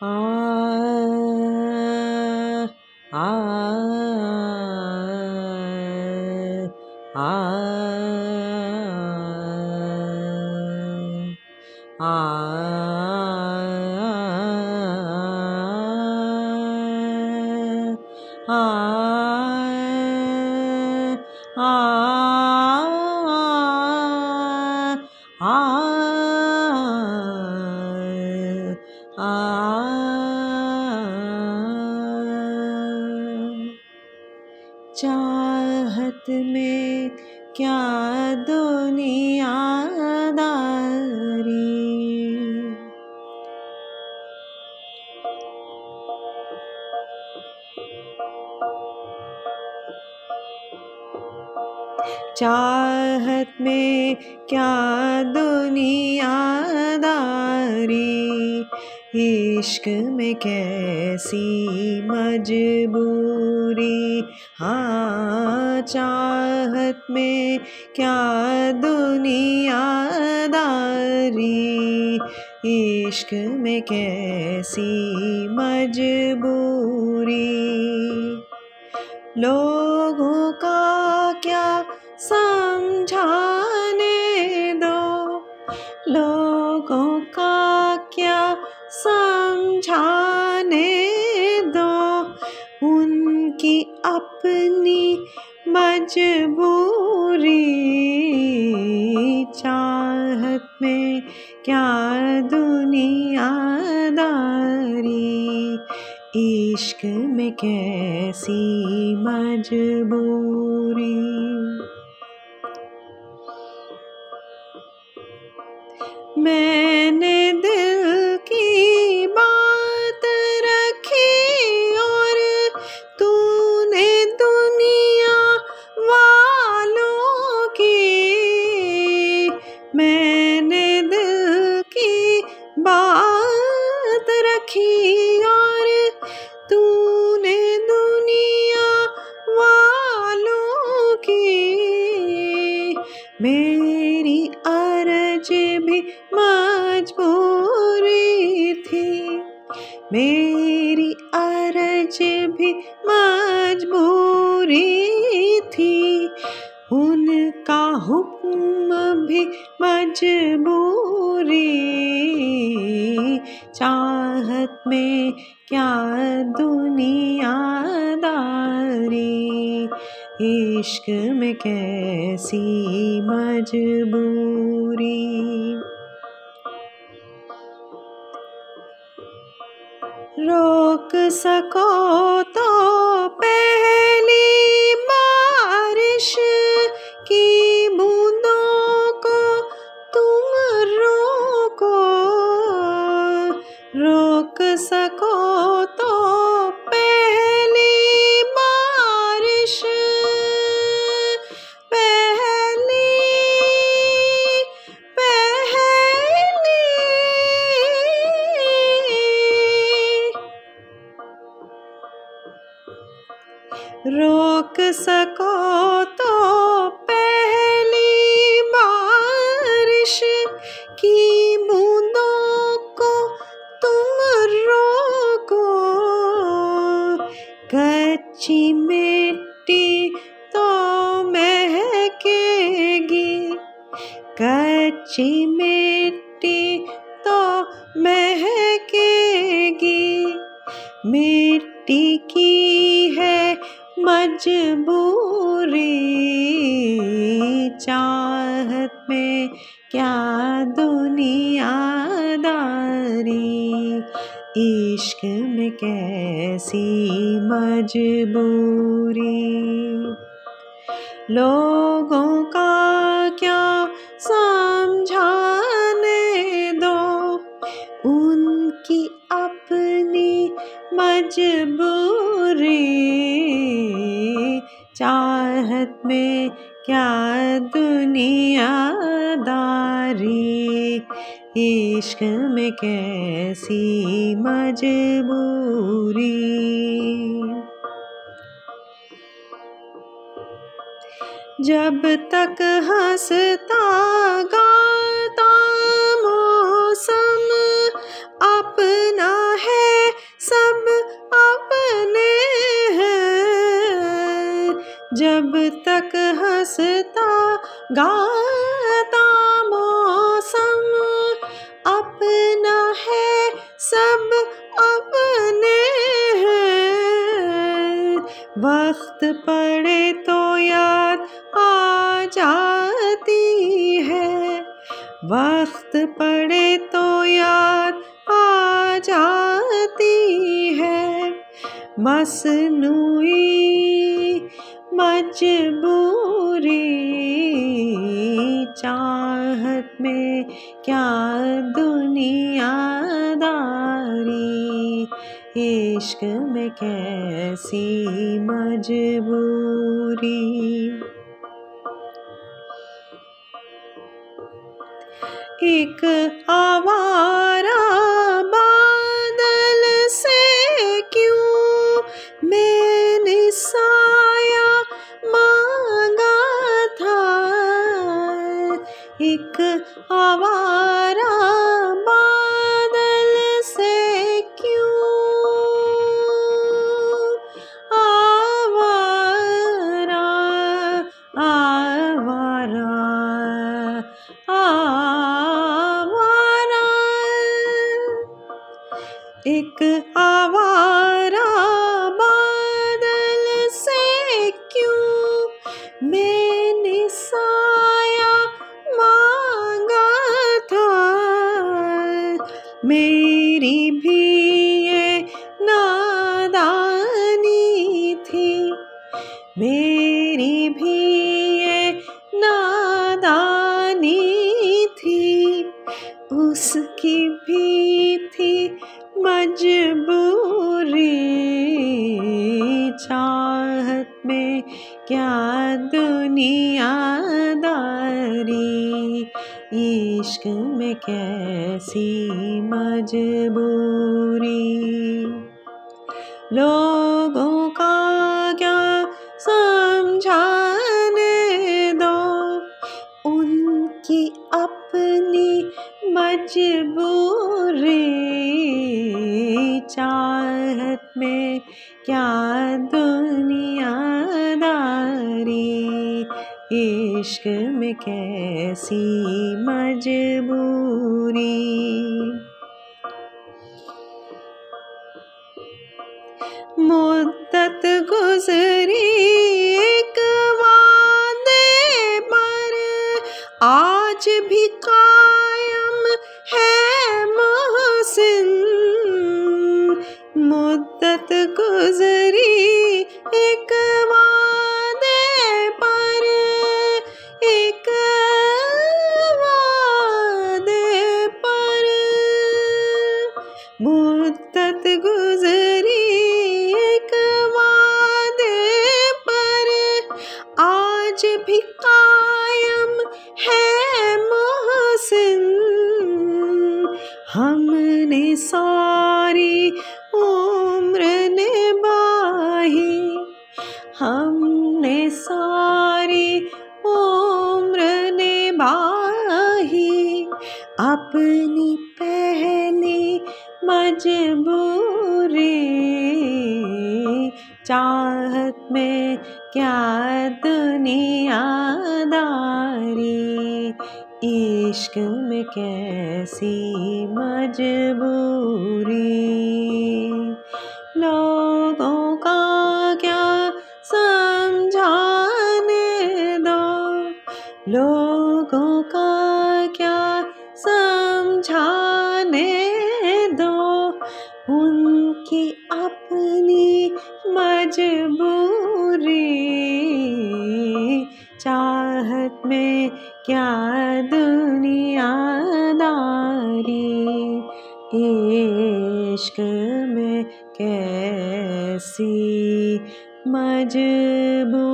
ಆ ಆ ಆ ಆ चाहत में क्या दुनियादारी चाहत में क्या दुनियादारी इश्क में कैसी मजबूरी? हाँ चाहत में क्या दुनियादारी इश्क में कैसी मजबूरी? लोगों का अपनी मजबूरी चाहत में क्या दुनियादारी इश्क में कैसी मजबूरी? मैंने भी मजबूरी थी। मेरी अरज भी मजबूरी थी। उनका हुक्म भी मजबूरी। चाहत में क्या दुनियादारी। इश्क में कैसी मजबूरी। रोक सको तो पहली बारिश की बूंदों को तुम रोको। रोक सको तो पहली बारिश मिट्टी तो महकेगी। मिट्टी की है मजबूरी। चाहत में क्या दुनियादारी। इश्क में कैसी मजबूरी। लोगों चाहत में क्या दुनियादारी इश्क में कैसी मजबूरी? जब तक हंसता गाता तक हंसता, गाता मौसम, अपना है सब अपने हैं। वक्त पड़े तो याद आ जाती है, वक्त पड़े तो याद आ जाती है। मसनूई मजबूरी चाहत में क्या दुनियादारी इश्क में कैसी मजबूरी। एक आवारा मेरी भी ये नादानी थी। मेरी भी ये नादानी थी। उसकी भी थी मजबूरी। चाहत में क्या दुनियादारी। इश्क में कैसी मजबूरी। लोगों का क्या समझाने दो? उनकी अपनी मजबूरी। चाहत में क्या दुनियादारी? इश्क में कैसी मजबूरी। मुद्दत गुजरी एक वादे पर आज भी कायम मुद्दत गुजरी एक वादे पर आज भी कायम है मोहसिन। हमने सारी चाहत में क्या दुनियादारी इश्क में कैसी मजबूरी? लोगों का क्या समझाने दो? लोगों क्या दुनियादारी इश्क में कैसी मजबूरी?